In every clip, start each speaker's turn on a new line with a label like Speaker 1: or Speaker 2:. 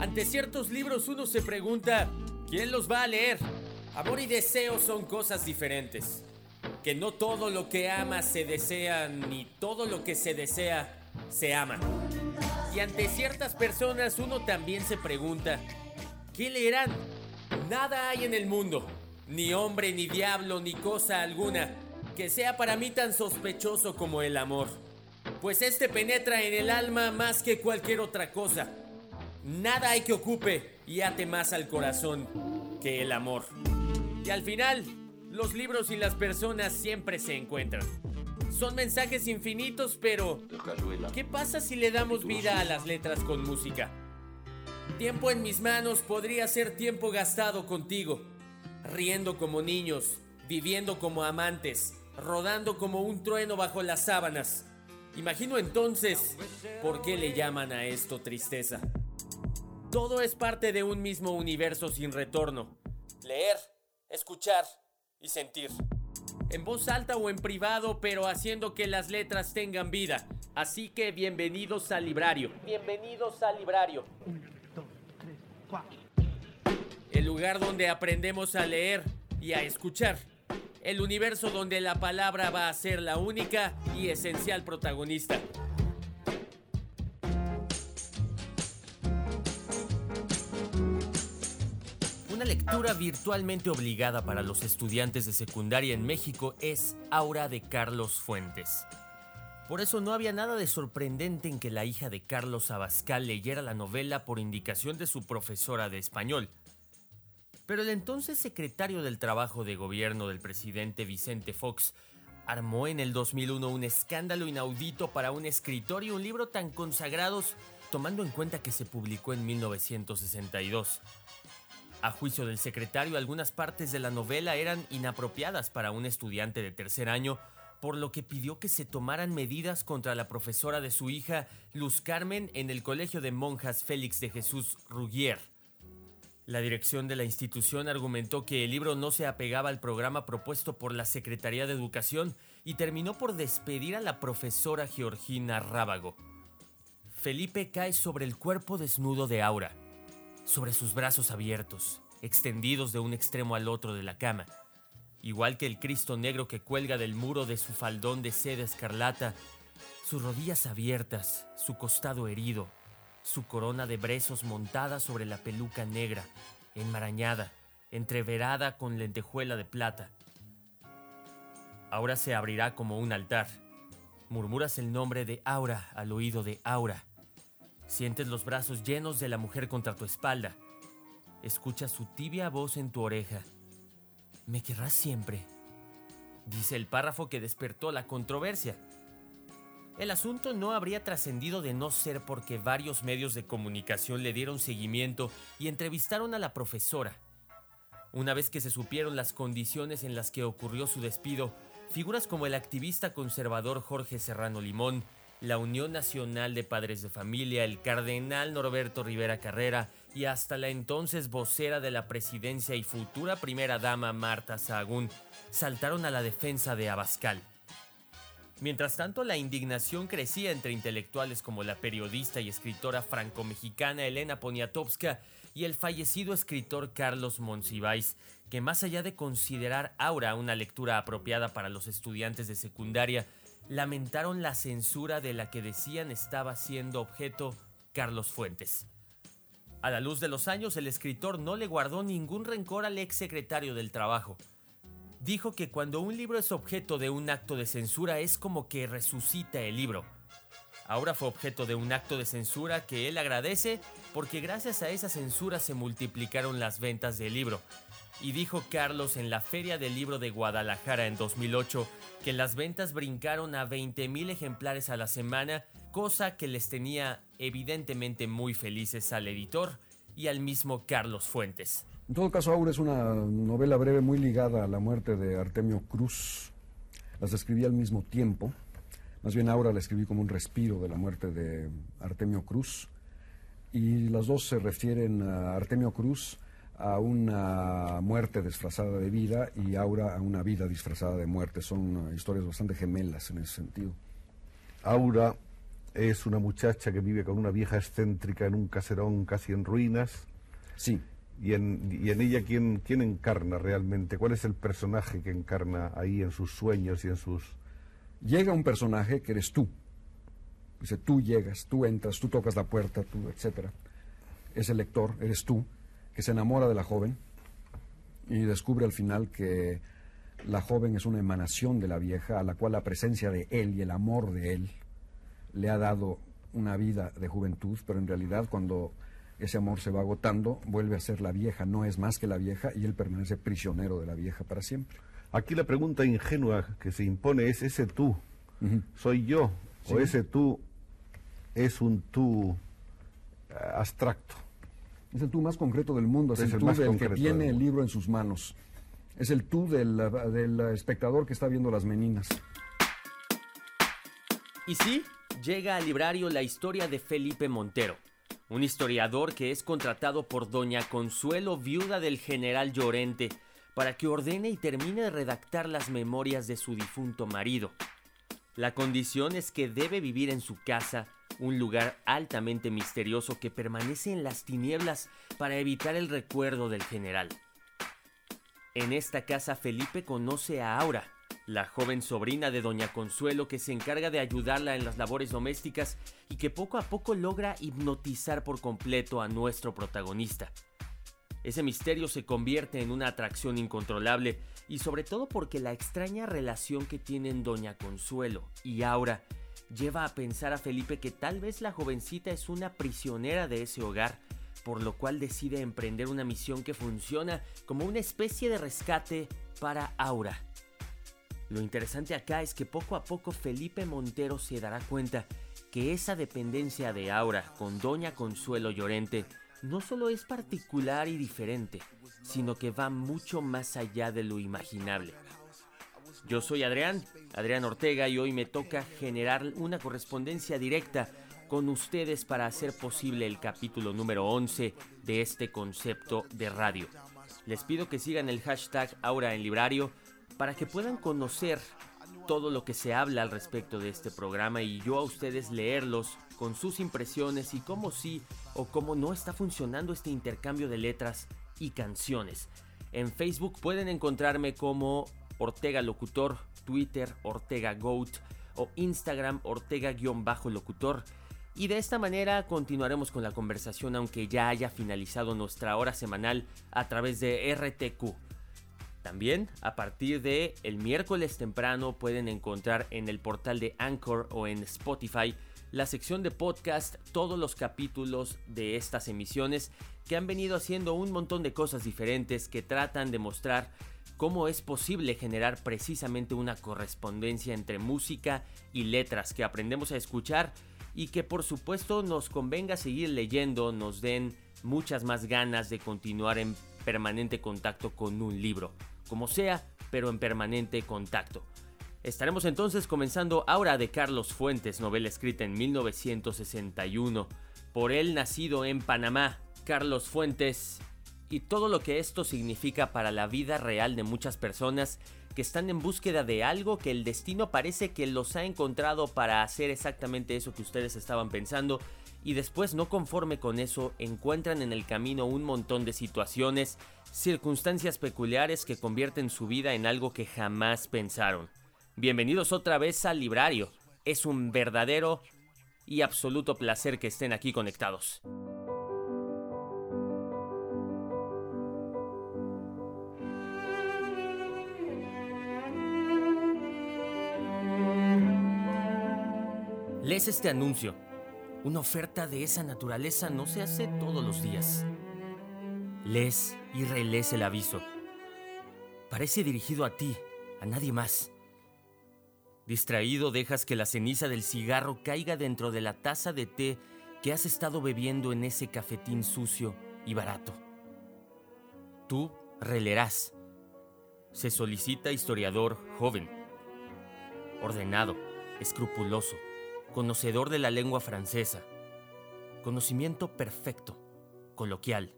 Speaker 1: Ante ciertos libros uno se pregunta, ¿quién los va a leer? Amor y deseo son cosas diferentes. Que no todo lo que ama se desea, ni todo lo que se desea se ama. Y ante ciertas personas uno también se pregunta, ¿qué leerán? Nada hay en el mundo, ni hombre, ni diablo, ni cosa alguna, que sea para mí tan sospechoso como el amor. Pues este penetra en el alma más que cualquier otra cosa. Nada hay que ocupe y ate más al corazón que el amor. Y al final, los libros y las personas siempre se encuentran. Son mensajes infinitos, pero ¿qué pasa si le damos vida a las letras con música? Tiempo en mis manos podría ser tiempo gastado contigo, riendo como niños, viviendo como amantes, rodando como un trueno bajo las sábanas. Imagino entonces por qué le llaman a esto tristeza. Todo es parte de un mismo universo sin retorno. Leer, escuchar y sentir. En voz alta o en privado, pero haciendo que las letras tengan vida. Así que bienvenidos al librario. Bienvenidos al librario. El lugar donde aprendemos a leer y a escuchar. El universo donde la palabra va a ser la única y esencial protagonista. Lectura virtualmente obligada para los estudiantes de secundaria en México es Aura de Carlos Fuentes. Por eso no había nada de sorprendente en que la hija de Carlos Abascal leyera la novela por indicación de su profesora de español. Pero el entonces secretario del Trabajo de Gobierno del presidente Vicente Fox armó en el 2001 un escándalo inaudito para un escritor y un libro tan consagrados, tomando en cuenta que se publicó en 1962. A juicio del secretario, algunas partes de la novela eran inapropiadas para un estudiante de tercer año, por lo que pidió que se tomaran medidas contra la profesora de su hija, Luz Carmen, en el Colegio de Monjas Félix de Jesús Ruggier. La dirección de la institución argumentó que el libro no se apegaba al programa propuesto por la Secretaría de Educación y terminó por despedir a la profesora Georgina Rábago. Felipe cae sobre el cuerpo desnudo de Aura sobre sus brazos abiertos, extendidos de un extremo al otro de la cama. Igual que el Cristo negro que cuelga del muro de su faldón de seda escarlata, sus rodillas abiertas, su costado herido, su corona de brezos montada sobre la peluca negra, enmarañada, entreverada con lentejuela de plata. Ahora se abrirá como un altar. Murmuras el nombre de Aura al oído de Aura. Sientes los brazos llenos de la mujer contra tu espalda. Escuchas su tibia voz en tu oreja. ¿Me querrás siempre? Dice el párrafo que despertó la controversia. El asunto no habría trascendido de no ser porque varios medios de comunicación le dieron seguimiento y entrevistaron a la profesora. Una vez que se supieron las condiciones en las que ocurrió su despido, figuras como el activista conservador Jorge Serrano Limón, la Unión Nacional de Padres de Familia, el cardenal Norberto Rivera Carrera y hasta la entonces vocera de la presidencia y futura primera dama Marta Sahagún saltaron a la defensa de Abascal. Mientras tanto, la indignación crecía entre intelectuales como la periodista y escritora franco-mexicana Elena Poniatowska y el fallecido escritor Carlos Monsiváis, que más allá de considerar Aura una lectura apropiada para los estudiantes de secundaria, lamentaron la censura de la que decían estaba siendo objeto Carlos Fuentes. A la luz de los años, el escritor no le guardó ningún rencor al ex secretario del Trabajo. Dijo que cuando un libro es objeto de un acto de censura es como que resucita el libro. Ahora fue objeto de un acto de censura que él agradece porque gracias a esa censura se multiplicaron las ventas del libro y dijo Carlos en la Feria del Libro de Guadalajara en 2008 que las ventas brincaron a 20.000 ejemplares a la semana, cosa que les tenía evidentemente muy felices al editor y al mismo Carlos Fuentes.
Speaker 2: En todo caso, Aura es una novela breve muy ligada a la muerte de Artemio Cruz. Las escribí al mismo tiempo. Más bien Aura la escribí como un respiro de la muerte de Artemio Cruz. Y las dos se refieren a Artemio Cruz a una muerte disfrazada de vida y Aura a una vida disfrazada de muerte. Son uh, historias bastante gemelas en ese sentido.
Speaker 3: Aura es una muchacha que vive con una vieja excéntrica en un caserón casi en ruinas.
Speaker 2: Sí.
Speaker 3: ¿Y en, y en ella ¿quién, quién encarna realmente? ¿Cuál es el personaje que encarna ahí en sus sueños y en sus...
Speaker 2: Llega un personaje que eres tú. Dice, tú llegas, tú entras, tú tocas la puerta, tú, etcétera. Es el lector, eres tú, que se enamora de la joven y descubre al final que la joven es una emanación de la vieja, a la cual la presencia de él y el amor de él le ha dado una vida de juventud, pero en realidad cuando ese amor se va agotando, vuelve a ser la vieja, no es más que la vieja y él permanece prisionero de la vieja para siempre.
Speaker 3: Aquí la pregunta ingenua que se impone es ese tú, soy yo, o ese tú es un tú eh, abstracto.
Speaker 2: Es el tú más concreto del mundo, es, el, tú del que tiene el libro en sus manos. Es el tú del, del espectador que está viendo las meninas.
Speaker 1: Y sí, llega al librario la historia de Felipe Montero, un historiador que es contratado por doña Consuelo, viuda del general Llorente, para que ordene y termine de redactar las memorias de su difunto marido. La condición es que debe vivir en su casa, un lugar altamente misterioso que permanece en las tinieblas para evitar el recuerdo del general. En esta casa Felipe conoce a Aura, la joven sobrina de Doña Consuelo que se encarga de ayudarla en las labores domésticas y que poco a poco logra hipnotizar por completo a nuestro protagonista. Ese misterio se convierte en una atracción incontrolable y sobre todo porque la extraña relación que tienen Doña Consuelo y Aura lleva a pensar a Felipe que tal vez la jovencita es una prisionera de ese hogar, por lo cual decide emprender una misión que funciona como una especie de rescate para Aura. Lo interesante acá es que poco a poco Felipe Montero se dará cuenta que esa dependencia de Aura con Doña Consuelo Llorente no solo es particular y diferente, sino que va mucho más allá de lo imaginable. Yo soy Adrián, Adrián Ortega, y hoy me toca generar una correspondencia directa con ustedes para hacer posible el capítulo número 11 de este concepto de radio. Les pido que sigan el hashtag Aura en Librario para que puedan conocer todo lo que se habla al respecto de este programa y yo a ustedes leerlos con sus impresiones y cómo sí o cómo no está funcionando este intercambio de letras y canciones. En Facebook pueden encontrarme como Ortega Locutor, Twitter Ortega Goat o Instagram Ortega-locutor. Y de esta manera continuaremos con la conversación aunque ya haya finalizado nuestra hora semanal a través de RTQ. También a partir de el miércoles temprano pueden encontrar en el portal de Anchor o en Spotify la sección de podcast, todos los capítulos de estas emisiones que han venido haciendo un montón de cosas diferentes que tratan de mostrar cómo es posible generar precisamente una correspondencia entre música y letras que aprendemos a escuchar y que por supuesto nos convenga seguir leyendo, nos den muchas más ganas de continuar en permanente contacto con un libro, como sea, pero en permanente contacto. Estaremos entonces comenzando Aura de Carlos Fuentes, novela escrita en 1961. Por él nacido en Panamá, Carlos Fuentes, y todo lo que esto significa para la vida real de muchas personas que están en búsqueda de algo que el destino parece que los ha encontrado para hacer exactamente eso que ustedes estaban pensando y después no conforme con eso encuentran en el camino un montón de situaciones, circunstancias peculiares que convierten su vida en algo que jamás pensaron. Bienvenidos otra vez al librario. Es un verdadero y absoluto placer que estén aquí conectados. Lees este anuncio. Una oferta de esa naturaleza no se hace todos los días. Lees y relees el aviso. Parece dirigido a ti, a nadie más. Distraído dejas que la ceniza del cigarro caiga dentro de la taza de té que has estado bebiendo en ese cafetín sucio y barato. Tú releerás. Se solicita historiador joven, ordenado, escrupuloso, conocedor de la lengua francesa, conocimiento perfecto, coloquial,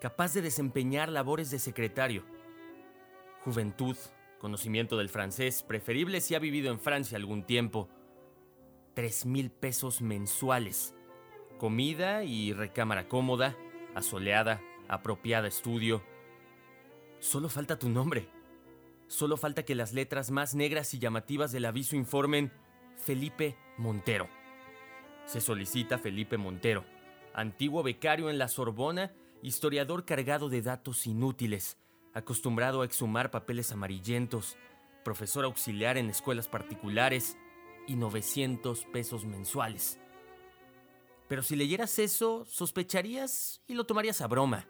Speaker 1: capaz de desempeñar labores de secretario, juventud, conocimiento del francés, preferible si ha vivido en Francia algún tiempo, 3 mil pesos mensuales. Comida y recámara cómoda, asoleada, apropiada estudio. Solo falta tu nombre. Solo falta que las letras más negras y llamativas del aviso informen Felipe Montero. Se solicita Felipe Montero, antiguo becario en la Sorbona, historiador cargado de datos inútiles, acostumbrado a exhumar papeles amarillentos, profesor auxiliar en escuelas particulares y 900 pesos mensuales. Pero si leyeras eso, sospecharías y lo tomarías a broma.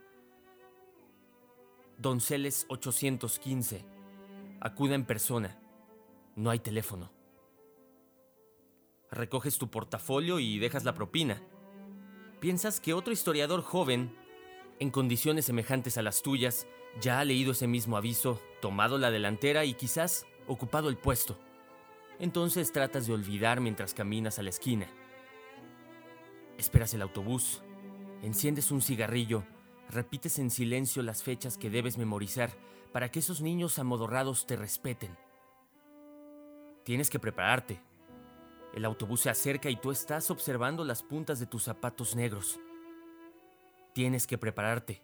Speaker 1: Donceles 815. Acuda en persona. No hay teléfono. Recoges tu portafolio y dejas la propina. Piensas que otro historiador joven, en condiciones semejantes a las tuyas, ya ha leído ese mismo aviso, tomado la delantera y quizás ocupado el puesto. Entonces tratas de olvidar mientras caminas a la esquina. Esperas el autobús, enciendes un cigarrillo, repites en silencio las fechas que debes memorizar para que esos niños amodorrados te respeten. Tienes que prepararte. El autobús se acerca y tú estás observando las puntas de tus zapatos negros. Tienes que prepararte.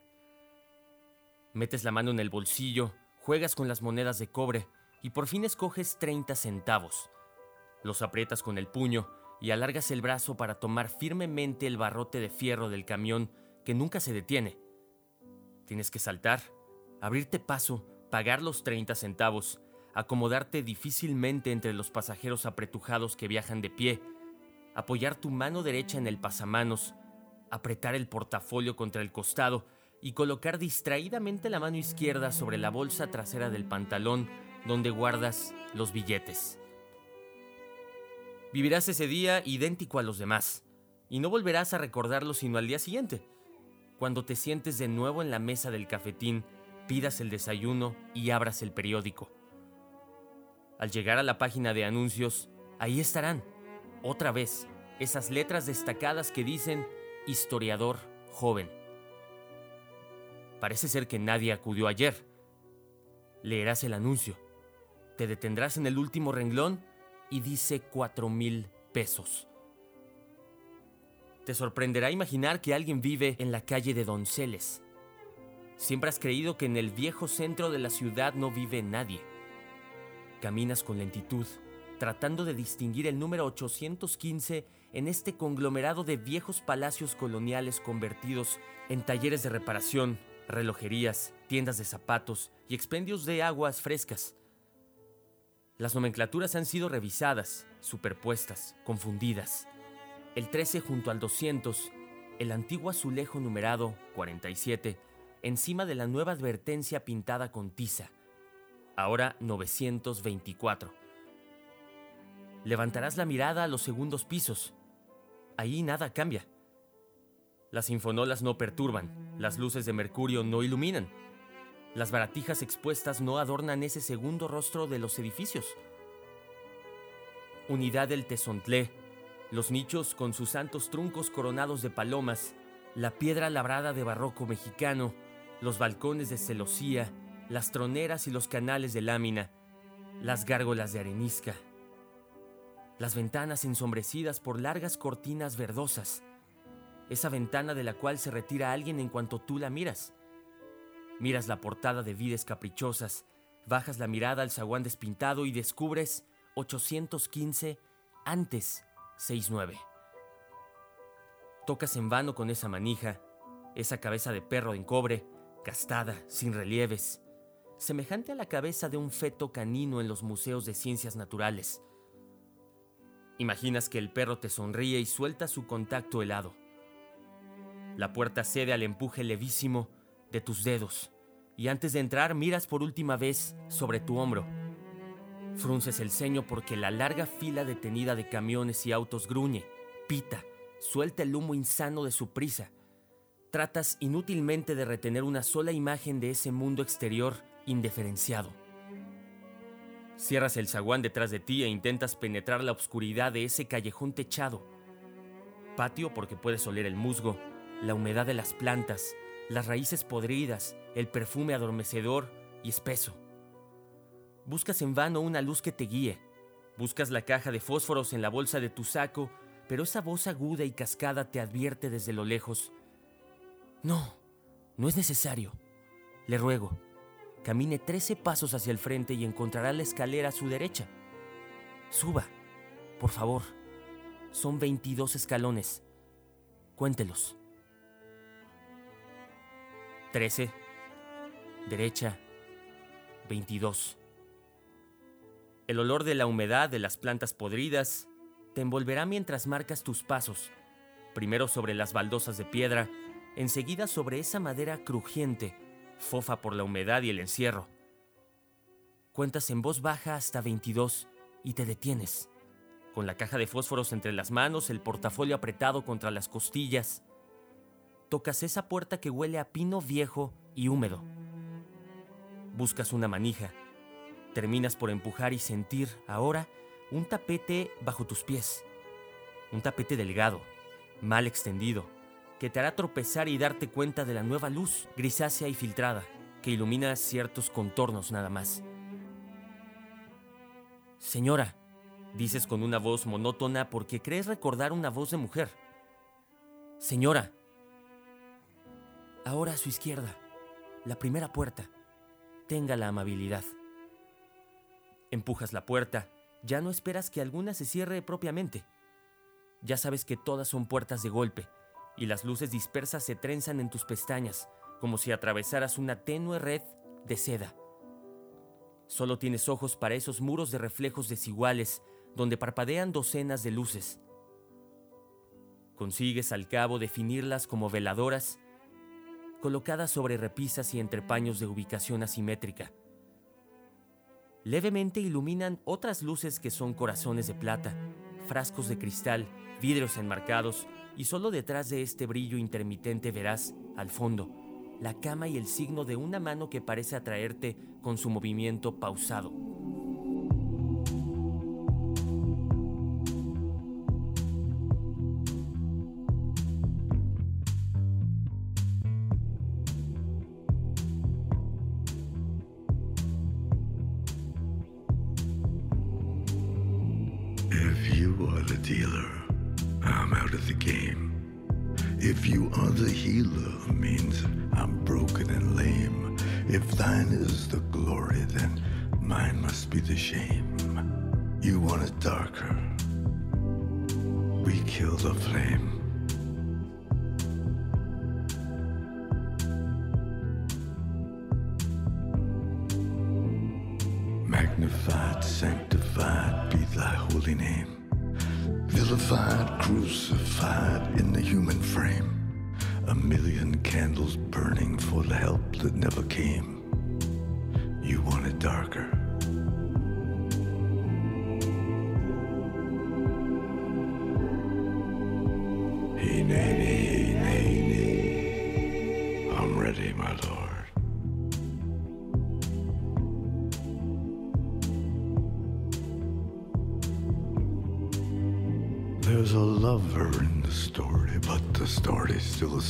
Speaker 1: Metes la mano en el bolsillo, juegas con las monedas de cobre y por fin escoges 30 centavos. Los aprietas con el puño y alargas el brazo para tomar firmemente el barrote de fierro del camión que nunca se detiene. Tienes que saltar, abrirte paso, pagar los 30 centavos, acomodarte difícilmente entre los pasajeros apretujados que viajan de pie, apoyar tu mano derecha en el pasamanos, apretar el portafolio contra el costado y colocar distraídamente la mano izquierda sobre la bolsa trasera del pantalón donde guardas los billetes. Vivirás ese día idéntico a los demás, y no volverás a recordarlo sino al día siguiente, cuando te sientes de nuevo en la mesa del cafetín, pidas el desayuno y abras el periódico. Al llegar a la página de anuncios, ahí estarán, otra vez, esas letras destacadas que dicen historiador joven. Parece ser que nadie acudió ayer. Leerás el anuncio. Te detendrás en el último renglón y dice cuatro mil pesos. Te sorprenderá imaginar que alguien vive en la calle de Donceles. Siempre has creído que en el viejo centro de la ciudad no vive nadie. Caminas con lentitud, tratando de distinguir el número 815 en este conglomerado de viejos palacios coloniales convertidos en talleres de reparación, relojerías, tiendas de zapatos y expendios de aguas frescas. Las nomenclaturas han sido revisadas, superpuestas, confundidas. El 13 junto al 200, el antiguo azulejo numerado 47, encima de la nueva advertencia pintada con tiza. Ahora 924. Levantarás la mirada a los segundos pisos. Ahí nada cambia. Las infonolas no perturban, las luces de mercurio no iluminan. Las baratijas expuestas no adornan ese segundo rostro de los edificios. Unidad del Tezontlé, los nichos con sus santos truncos coronados de palomas, la piedra labrada de barroco mexicano, los balcones de celosía, las troneras y los canales de lámina, las gárgolas de arenisca, las ventanas ensombrecidas por largas cortinas verdosas, esa ventana de la cual se retira alguien en cuanto tú la miras, Miras la portada de Vides Caprichosas, bajas la mirada al zaguán despintado y descubres 815 antes 69. Tocas en vano con esa manija, esa cabeza de perro en cobre, gastada, sin relieves, semejante a la cabeza de un feto canino en los museos de ciencias naturales. Imaginas que el perro te sonríe y suelta su contacto helado. La puerta cede al empuje levísimo de tus dedos y antes de entrar miras por última vez sobre tu hombro. Frunces el ceño porque la larga fila detenida de camiones y autos gruñe, pita, suelta el humo insano de su prisa. Tratas inútilmente de retener una sola imagen de ese mundo exterior indiferenciado. Cierras el zaguán detrás de ti e intentas penetrar la oscuridad de ese callejón techado. Patio porque puedes oler el musgo, la humedad de las plantas, las raíces podridas, el perfume adormecedor y espeso. Buscas en vano una luz que te guíe. Buscas la caja de fósforos en la bolsa de tu saco, pero esa voz aguda y cascada te advierte desde lo lejos. No, no es necesario. Le ruego, camine 13 pasos hacia el frente y encontrará la escalera a su derecha. Suba, por favor. Son 22 escalones. Cuéntelos. 13. Derecha. 22. El olor de la humedad de las plantas podridas te envolverá mientras marcas tus pasos, primero sobre las baldosas de piedra, enseguida sobre esa madera crujiente, fofa por la humedad y el encierro. Cuentas en voz baja hasta 22 y te detienes, con la caja de fósforos entre las manos, el portafolio apretado contra las costillas. Tocas esa puerta que huele a pino viejo y húmedo. Buscas una manija Terminas por empujar y sentir ahora un tapete bajo tus pies. Un tapete delgado, mal extendido, que te hará tropezar y darte cuenta de la nueva luz grisácea y filtrada que ilumina ciertos contornos nada más. Señora, dices con una voz monótona porque crees recordar una voz de mujer. Señora. Ahora a su izquierda, la primera puerta. Tenga la amabilidad. Empujas la puerta, ya no esperas que alguna se cierre propiamente. Ya sabes que todas son puertas de golpe, y las luces dispersas se trenzan en tus pestañas, como si atravesaras una tenue red de seda. Solo tienes ojos para esos muros de reflejos desiguales, donde parpadean docenas de luces. Consigues al cabo definirlas como veladoras, colocadas sobre repisas y entrepaños de ubicación asimétrica Levemente iluminan otras luces que son corazones de plata, frascos de cristal, vidrios enmarcados, y solo detrás de este brillo intermitente verás, al fondo, la cama y el signo de una mano que parece atraerte con su movimiento pausado.
Speaker 4: Magnified, sanctified be thy holy name vilified, crucified in the human frame. A million candles burning for the help that never came. You want it darker.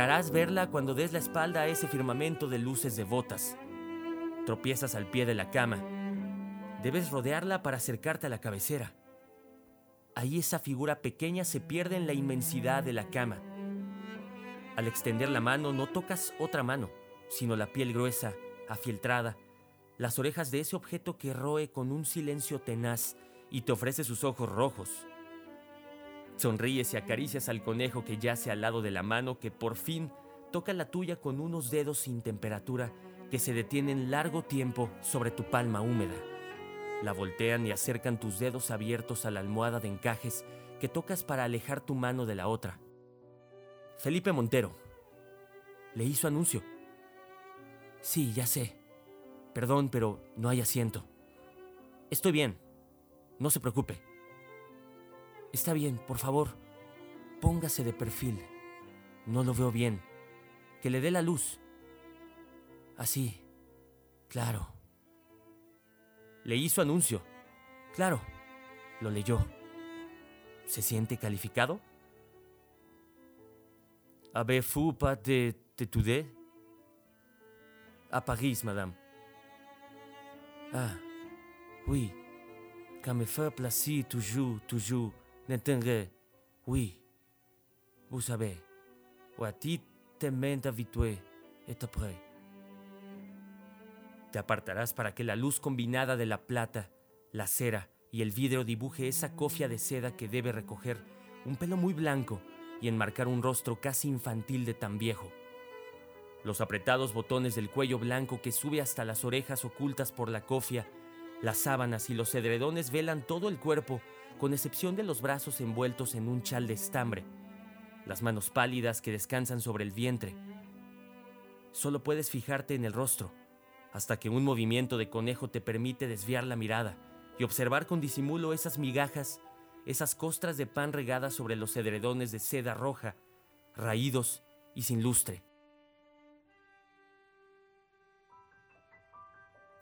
Speaker 1: Lograrás verla cuando des la espalda a ese firmamento de luces devotas. Tropiezas al pie de la cama. Debes rodearla para acercarte a la cabecera. Ahí esa figura pequeña se pierde en la inmensidad de la cama. Al extender la mano no tocas otra mano, sino la piel gruesa, afieltrada, las orejas de ese objeto que roe con un silencio tenaz y te ofrece sus ojos rojos. Sonríes y acaricias al conejo que yace al lado de la mano que por fin toca la tuya con unos dedos sin temperatura que se detienen largo tiempo sobre tu palma húmeda. La voltean y acercan tus dedos abiertos a la almohada de encajes que tocas para alejar tu mano de la otra. Felipe Montero. Leí su anuncio. Sí, ya sé. Perdón, pero no hay asiento. Estoy bien. No se preocupe. Está bien, por favor. Póngase de perfil. No lo veo bien. Que le dé la luz. Así. Claro. Leí su anuncio. Claro. Lo leyó. ¿Se siente calificado? Avez-vous pas de d'étudier? À Paris, madame. Ah, oui. Me fait plaisir toujours, toujours, Oui. Vous savez, ou a ti te mente habitué, et après. Te apartarás para que la luz combinada de la plata, la cera y el vidrio dibuje esa cofia de seda que debe recoger un pelo muy blanco y enmarcar un rostro casi infantil de tan viejo. Los apretados botones del cuello blanco que sube hasta las orejas ocultas por la cofia, las sábanas y los edredones velan todo el cuerpo, con excepción de los brazos envueltos en un chal de estambre, las manos pálidas que descansan sobre el vientre. Solo puedes fijarte en el rostro, hasta que un movimiento de conejo te permite desviar la mirada y observar con disimulo esas migajas, esas costras de pan regadas sobre los edredones de seda roja, raídos y sin lustre.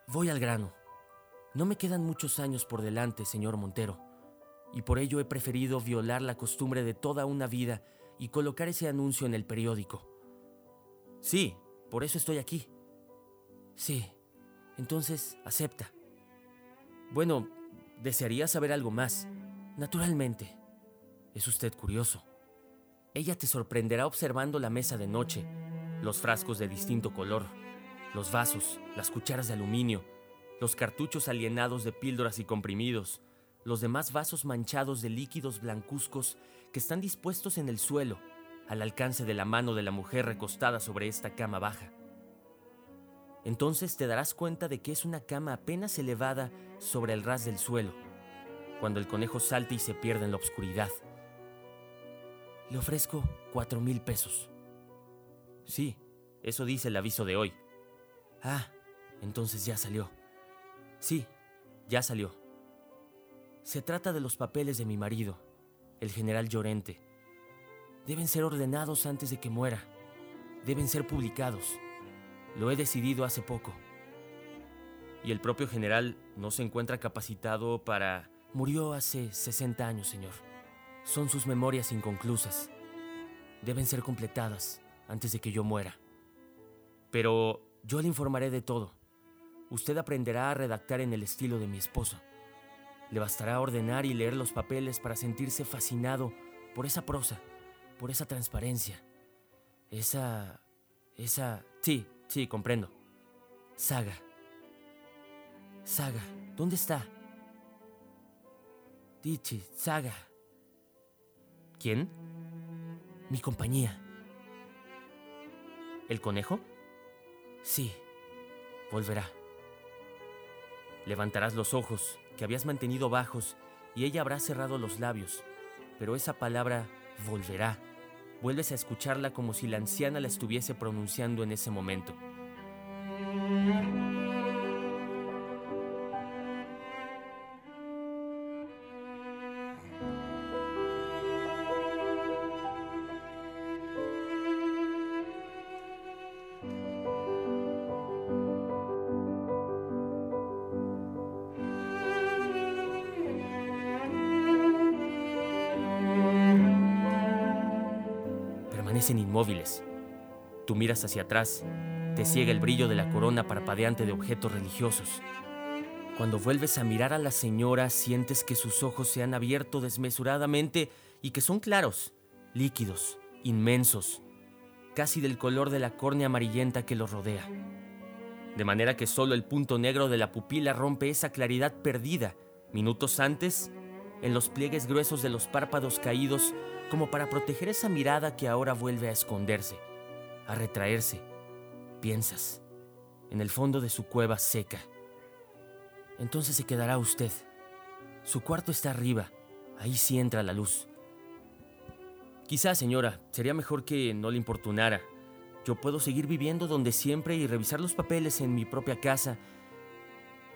Speaker 1: Voy al grano. No me quedan muchos años por delante, señor Montero, y por ello he preferido violar la costumbre de toda una vida y colocar ese anuncio en el periódico. Sí, por eso estoy aquí. Sí, entonces acepta. Bueno, desearía saber algo más. Naturalmente. Es usted curioso. Ella te sorprenderá observando la mesa de noche, los frascos de distinto color, los vasos, las cucharas de aluminio, los cartuchos alienados de píldoras y comprimidos, los demás vasos manchados de líquidos blancuzcos que están dispuestos en el suelo, al alcance de la mano de la mujer recostada sobre esta cama baja. Entonces te darás cuenta de que es una cama apenas elevada sobre el ras del suelo, cuando el conejo salta y se pierde en la oscuridad. Le ofrezco cuatro mil pesos. Sí, Eso dice el aviso de hoy. Ah, entonces ya salió. Sí, ya salió. Se trata de los papeles de mi marido, el general Llorente. Deben ser ordenados antes de que muera. Deben ser publicados. Lo he decidido hace poco. Y el propio general no se encuentra capacitado para... Murió hace 60 años, señor. Son sus memorias inconclusas. Deben ser completadas antes de que yo muera. Pero yo le informaré de todo. Usted aprenderá a redactar en el estilo de mi esposo. Le bastará ordenar y leer los papeles para sentirse fascinado por esa prosa, por esa transparencia, esa... esa... Sí, sí, comprendo. Saga. Saga, ¿dónde está? Dichi, Saga. ¿Quién? Mi compañía. ¿El conejo? Sí, volverá. Levantarás los ojos, que habías mantenido bajos, y ella habrá cerrado los labios, pero esa palabra volverá. Vuelves a escucharla como si la anciana la estuviese pronunciando en ese momento. Miras hacia atrás, te ciega el brillo de la corona parpadeante de objetos religiosos. Cuando vuelves a mirar a la señora, sientes que sus ojos se han abierto desmesuradamente y que son claros, líquidos, inmensos, casi del color de la córnea amarillenta que los rodea. De manera que solo el punto negro de la pupila rompe esa claridad perdida, minutos antes, en los pliegues gruesos de los párpados caídos, como para proteger esa mirada que ahora vuelve a esconderse, a retraerse. Piensas, en el fondo de su cueva seca. Entonces se quedará usted. Su cuarto está arriba, ahí sí entra la luz. Quizá, señora, sería mejor que no le importunara. Yo puedo seguir viviendo donde siempre y revisar los papeles en mi propia casa.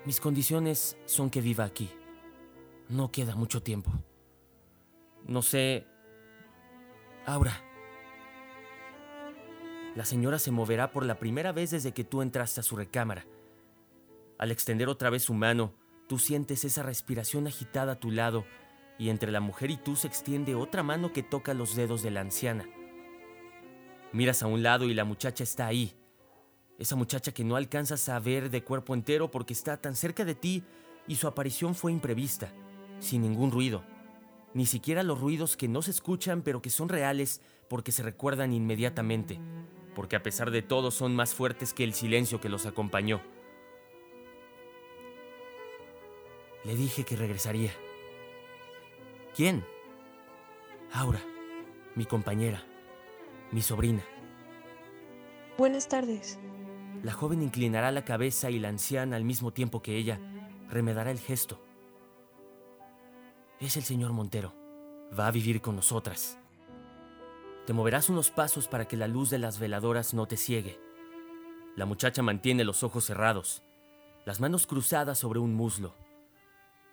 Speaker 1: Mis condiciones son que viva aquí. No queda mucho tiempo. No sé... Aura. La señora se moverá por la primera vez desde que tú entraste a su recámara. Al extender otra vez su mano, tú sientes esa respiración agitada a tu lado y entre la mujer y tú se extiende otra mano que toca los dedos de la anciana. Miras a un lado y la muchacha está ahí. Esa muchacha que no alcanzas a ver de cuerpo entero porque está tan cerca de ti y su aparición fue imprevista, sin ningún ruido. Ni siquiera los ruidos que no se escuchan pero que son reales porque se recuerdan inmediatamente, porque a pesar de todo son más fuertes que el silencio que los acompañó. Le dije que regresaría. ¿Quién? Aura, mi compañera, mi sobrina.
Speaker 5: Buenas tardes.
Speaker 1: La joven inclinará la cabeza y la anciana al mismo tiempo que ella remedará el gesto. Es el señor Montero. Va a vivir con nosotras. Te moverás unos pasos para que la luz de las veladoras no te ciegue. La muchacha mantiene los ojos cerrados, las manos cruzadas sobre un muslo.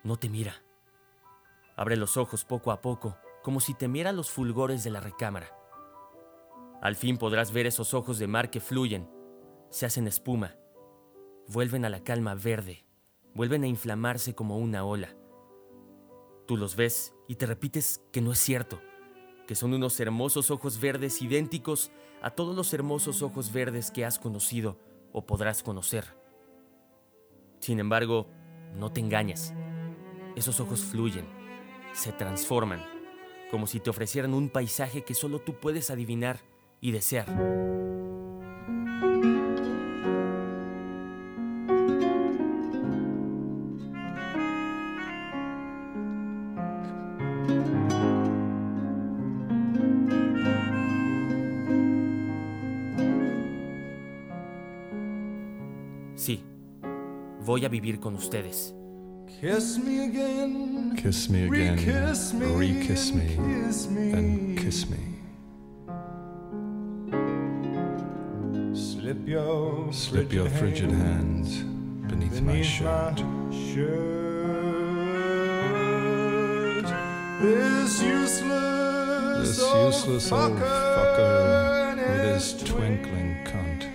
Speaker 1: No te mira. Abre los ojos poco a poco, como si temiera los fulgores de la recámara. Al fin podrás ver esos ojos de mar que fluyen, se hacen espuma, vuelven a la calma verde, vuelven a inflamarse como una ola. Tú los ves y te repites que no es cierto, que son unos hermosos ojos verdes idénticos a todos los hermosos ojos verdes que has conocido o podrás conocer. Sin embargo, no te engañas. Esos ojos fluyen, se transforman, como si te ofrecieran un paisaje que solo tú puedes adivinar y desear. Voy a vivir con ustedes.
Speaker 6: Kiss me again.
Speaker 7: Kiss me again,
Speaker 6: Re-kiss me,
Speaker 7: re-kiss me,
Speaker 6: kiss me.
Speaker 7: and kiss me.
Speaker 6: Slip your
Speaker 7: Slip your frigid hands beneath my shirt.
Speaker 6: shirt. This useless,
Speaker 7: This
Speaker 6: old
Speaker 7: useless old
Speaker 6: fucker,
Speaker 7: fucker
Speaker 6: and
Speaker 7: with his
Speaker 6: his
Speaker 7: twinkling cunt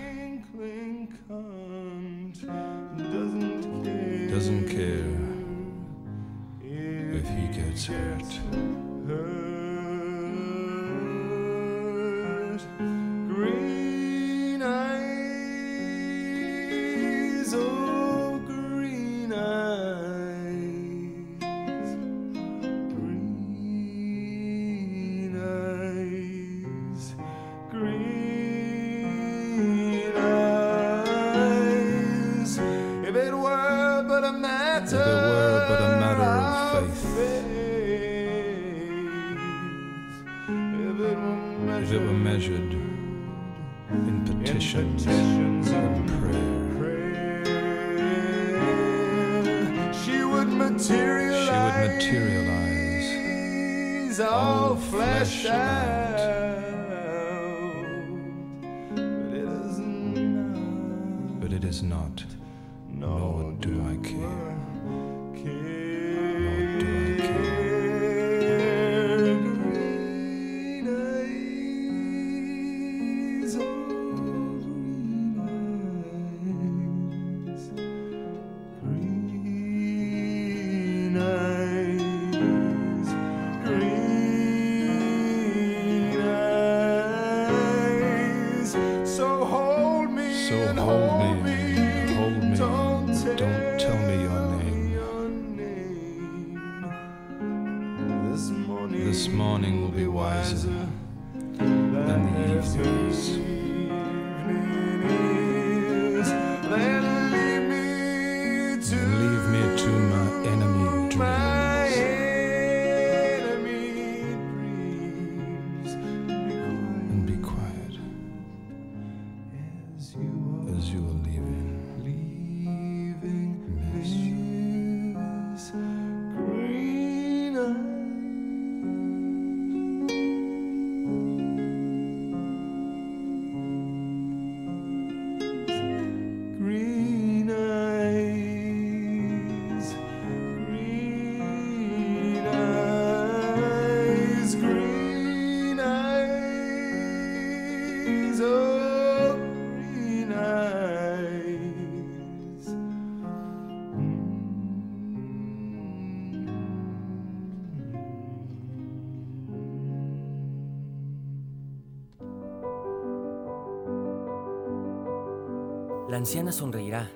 Speaker 1: La anciana sonreirá,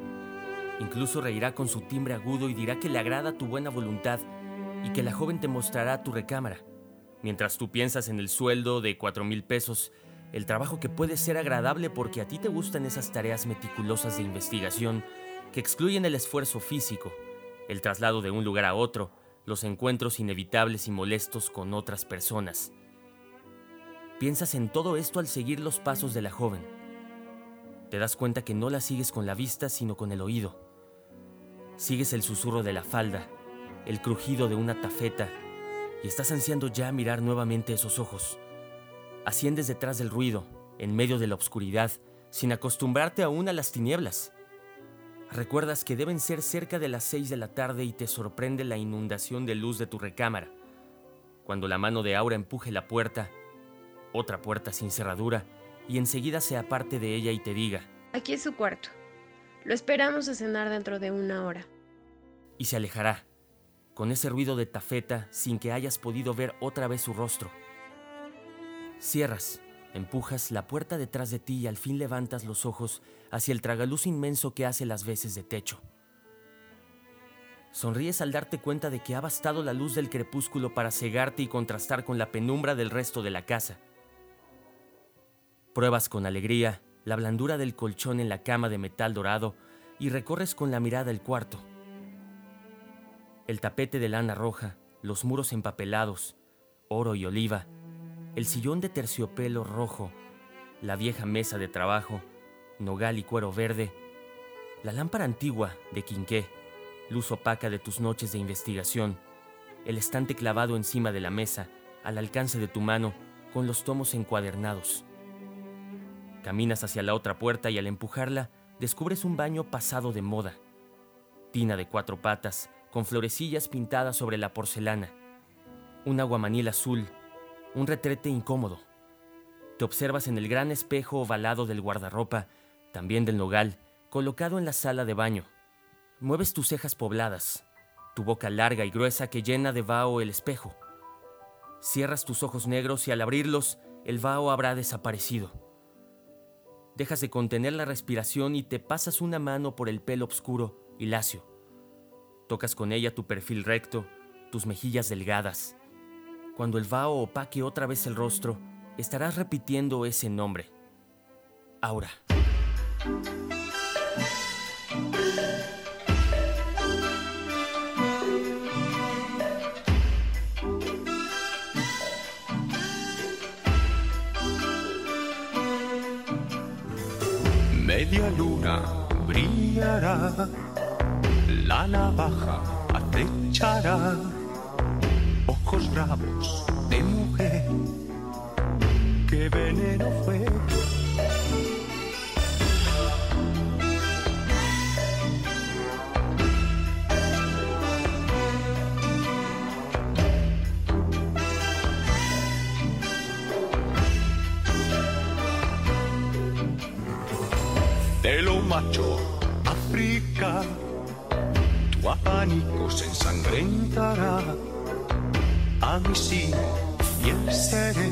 Speaker 1: incluso reirá con su timbre agudo y dirá que le agrada tu buena voluntad y que la joven te mostrará tu recámara, mientras tú piensas en el sueldo de cuatro mil pesos, el trabajo que puede ser agradable porque a ti te gustan esas tareas meticulosas de investigación que excluyen el esfuerzo físico, el traslado de un lugar a otro, los encuentros inevitables y molestos con otras personas. Piensas en todo esto al seguir los pasos de la joven. Te das cuenta que no la sigues con la vista, sino con el oído. Sigues el susurro de la falda, el crujido de una tafeta, y estás ansiando ya mirar nuevamente esos ojos. Asciendes detrás del ruido, en medio de la oscuridad, sin acostumbrarte aún a las tinieblas. Recuerdas que deben ser cerca de las seis de la tarde y te sorprende la inundación de luz de tu recámara. Cuando la mano de Aura empuje la puerta, otra puerta sin cerradura, y enseguida se aparte de ella y te diga,
Speaker 5: Aquí es su cuarto. Lo esperamos a cenar dentro de una hora.
Speaker 1: y se alejará, con ese ruido de tafeta sin que hayas podido ver otra vez su rostro. Cierras, empujas la puerta detrás de ti y al fin levantas los ojos hacia el tragaluz inmenso que hace las veces de techo. Sonríes al darte cuenta de que ha bastado la luz del crepúsculo para cegarte y contrastar con la penumbra del resto de la casa. Pruebas con alegría la blandura del colchón en la cama de metal dorado y recorres con la mirada el cuarto. El tapete de lana roja, los muros empapelados, oro y oliva, el sillón de terciopelo rojo, la vieja mesa de trabajo, nogal y cuero verde, la lámpara antigua de quinqué, luz opaca de tus noches de investigación, el estante clavado encima de la mesa, al alcance de tu mano, con los tomos encuadernados. Caminas hacia la otra puerta y al empujarla, descubres un baño pasado de moda. Tina de cuatro patas, con florecillas pintadas sobre la porcelana. Un aguamanil azul, un retrete incómodo. Te observas en el gran espejo ovalado del guardarropa, también del nogal, colocado en la sala de baño. Mueves tus cejas pobladas, tu boca larga y gruesa que llena de vaho el espejo. Cierras tus ojos negros y al abrirlos, el vaho habrá desaparecido. Dejas de contener la respiración y te pasas una mano por el pelo oscuro y lacio. Tocas con ella tu perfil recto, tus mejillas delgadas. Cuando el vaho opaque otra vez el rostro, estarás repitiendo ese nombre. Aura.
Speaker 8: Media luna brillará, la navaja acechará, ojos bravos de mujer, qué veneno fue. Macho, África, tu abanico se ensangrentará. A mi sino fiel seré,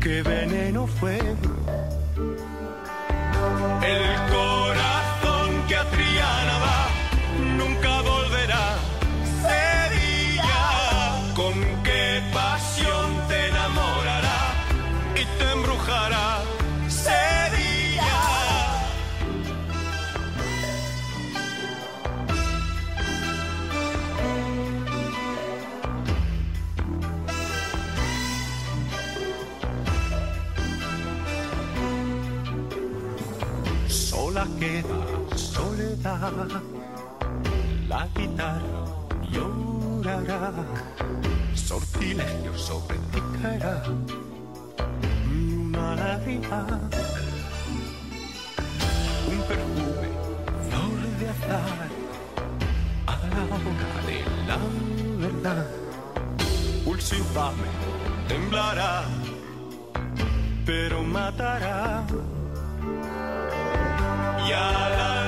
Speaker 8: qué veneno fue. La guitarra llorará, sortilegio sobre ti caerá, una lágrima, un perfume, flor de azar, a la hora de la verdad, pulso infame temblará, pero matará. Y al alba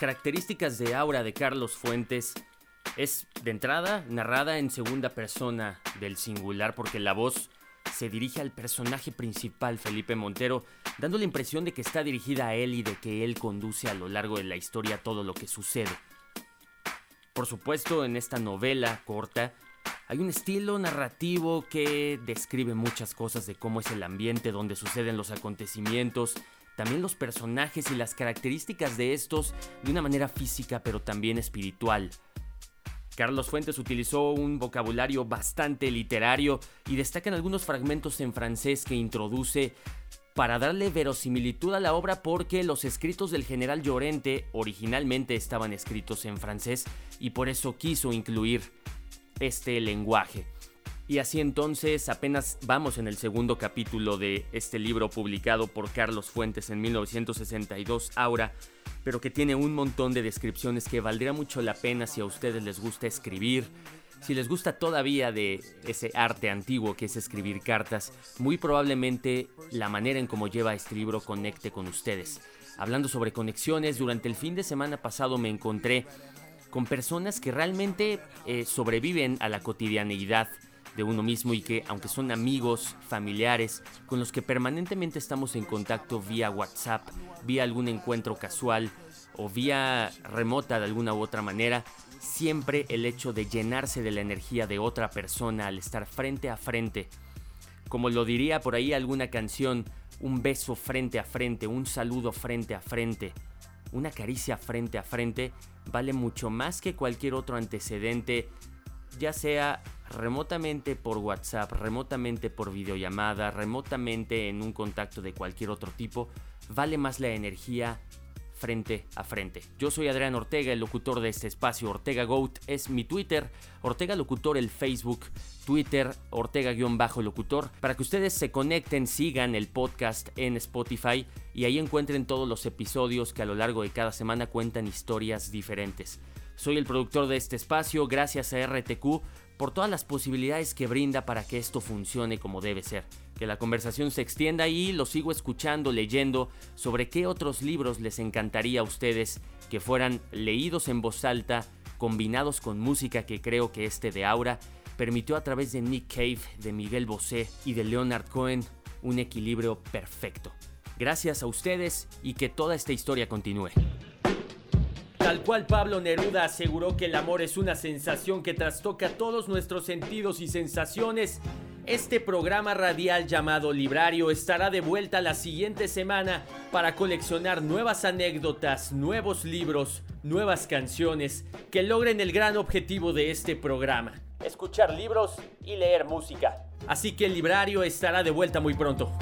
Speaker 1: características de aura de Carlos Fuentes es, de entrada, narrada en segunda persona del singular porque la voz se dirige al personaje principal, Felipe Montero, dando la impresión de que está dirigida a él y de que él conduce a lo largo de la historia todo lo que sucede. Por supuesto, en esta novela corta hay un estilo narrativo que describe muchas cosas de cómo es el ambiente donde suceden los acontecimientos, también los personajes y las características de estos de una manera física pero también espiritual. Carlos Fuentes utilizó un vocabulario bastante literario y destacan algunos fragmentos en francés que introduce para darle verosimilitud a la obra porque los escritos del general Llorente originalmente estaban escritos en francés y por eso quiso incluir este lenguaje. Y así entonces apenas vamos en el segundo capítulo de este libro publicado por Carlos Fuentes en 1962, Aura, pero que tiene un montón de descripciones que valdría mucho la pena si a ustedes les gusta escribir, si les gusta todavía de ese arte antiguo que es escribir cartas, muy probablemente la manera en cómo lleva este libro conecte con ustedes. Hablando sobre conexiones, durante el fin de semana pasado me encontré con personas que realmente eh, sobreviven a la cotidianeidad de uno mismo y que aunque son amigos, familiares, con los que permanentemente estamos en contacto vía WhatsApp, vía algún encuentro casual o vía remota de alguna u otra manera, siempre el hecho de llenarse de la energía de otra persona al estar frente a frente, como lo diría por ahí alguna canción, un beso frente a frente, un saludo frente a frente, una caricia frente a frente, vale mucho más que cualquier otro antecedente, ya sea remotamente por WhatsApp, remotamente por videollamada, remotamente en un contacto de cualquier otro tipo, vale más la energía frente a frente. Yo soy Adrián Ortega, el locutor de este espacio. Ortega Goat es mi Twitter, Ortega Locutor el Facebook, Twitter, Ortega-Locutor, para que ustedes se conecten, sigan el podcast en Spotify y ahí encuentren todos los episodios que a lo largo de cada semana cuentan historias diferentes. Soy el productor de este espacio, gracias a RTQ por todas las posibilidades que brinda para que esto funcione como debe ser. Que la conversación se extienda y lo sigo escuchando, leyendo sobre qué otros libros les encantaría a ustedes que fueran leídos en voz alta, combinados con música que creo que este de Aura permitió a través de Nick Cave, de Miguel Bosé y de Leonard Cohen un equilibrio perfecto. Gracias a ustedes y que toda esta historia continúe. Tal cual Pablo Neruda aseguró que el amor es una sensación que trastoca todos nuestros sentidos y sensaciones, este programa radial llamado Librario estará de vuelta la siguiente semana para coleccionar nuevas anécdotas, nuevos libros, nuevas canciones que logren el gran objetivo de este programa, escuchar libros y leer música. Así que el Librario estará de vuelta muy pronto.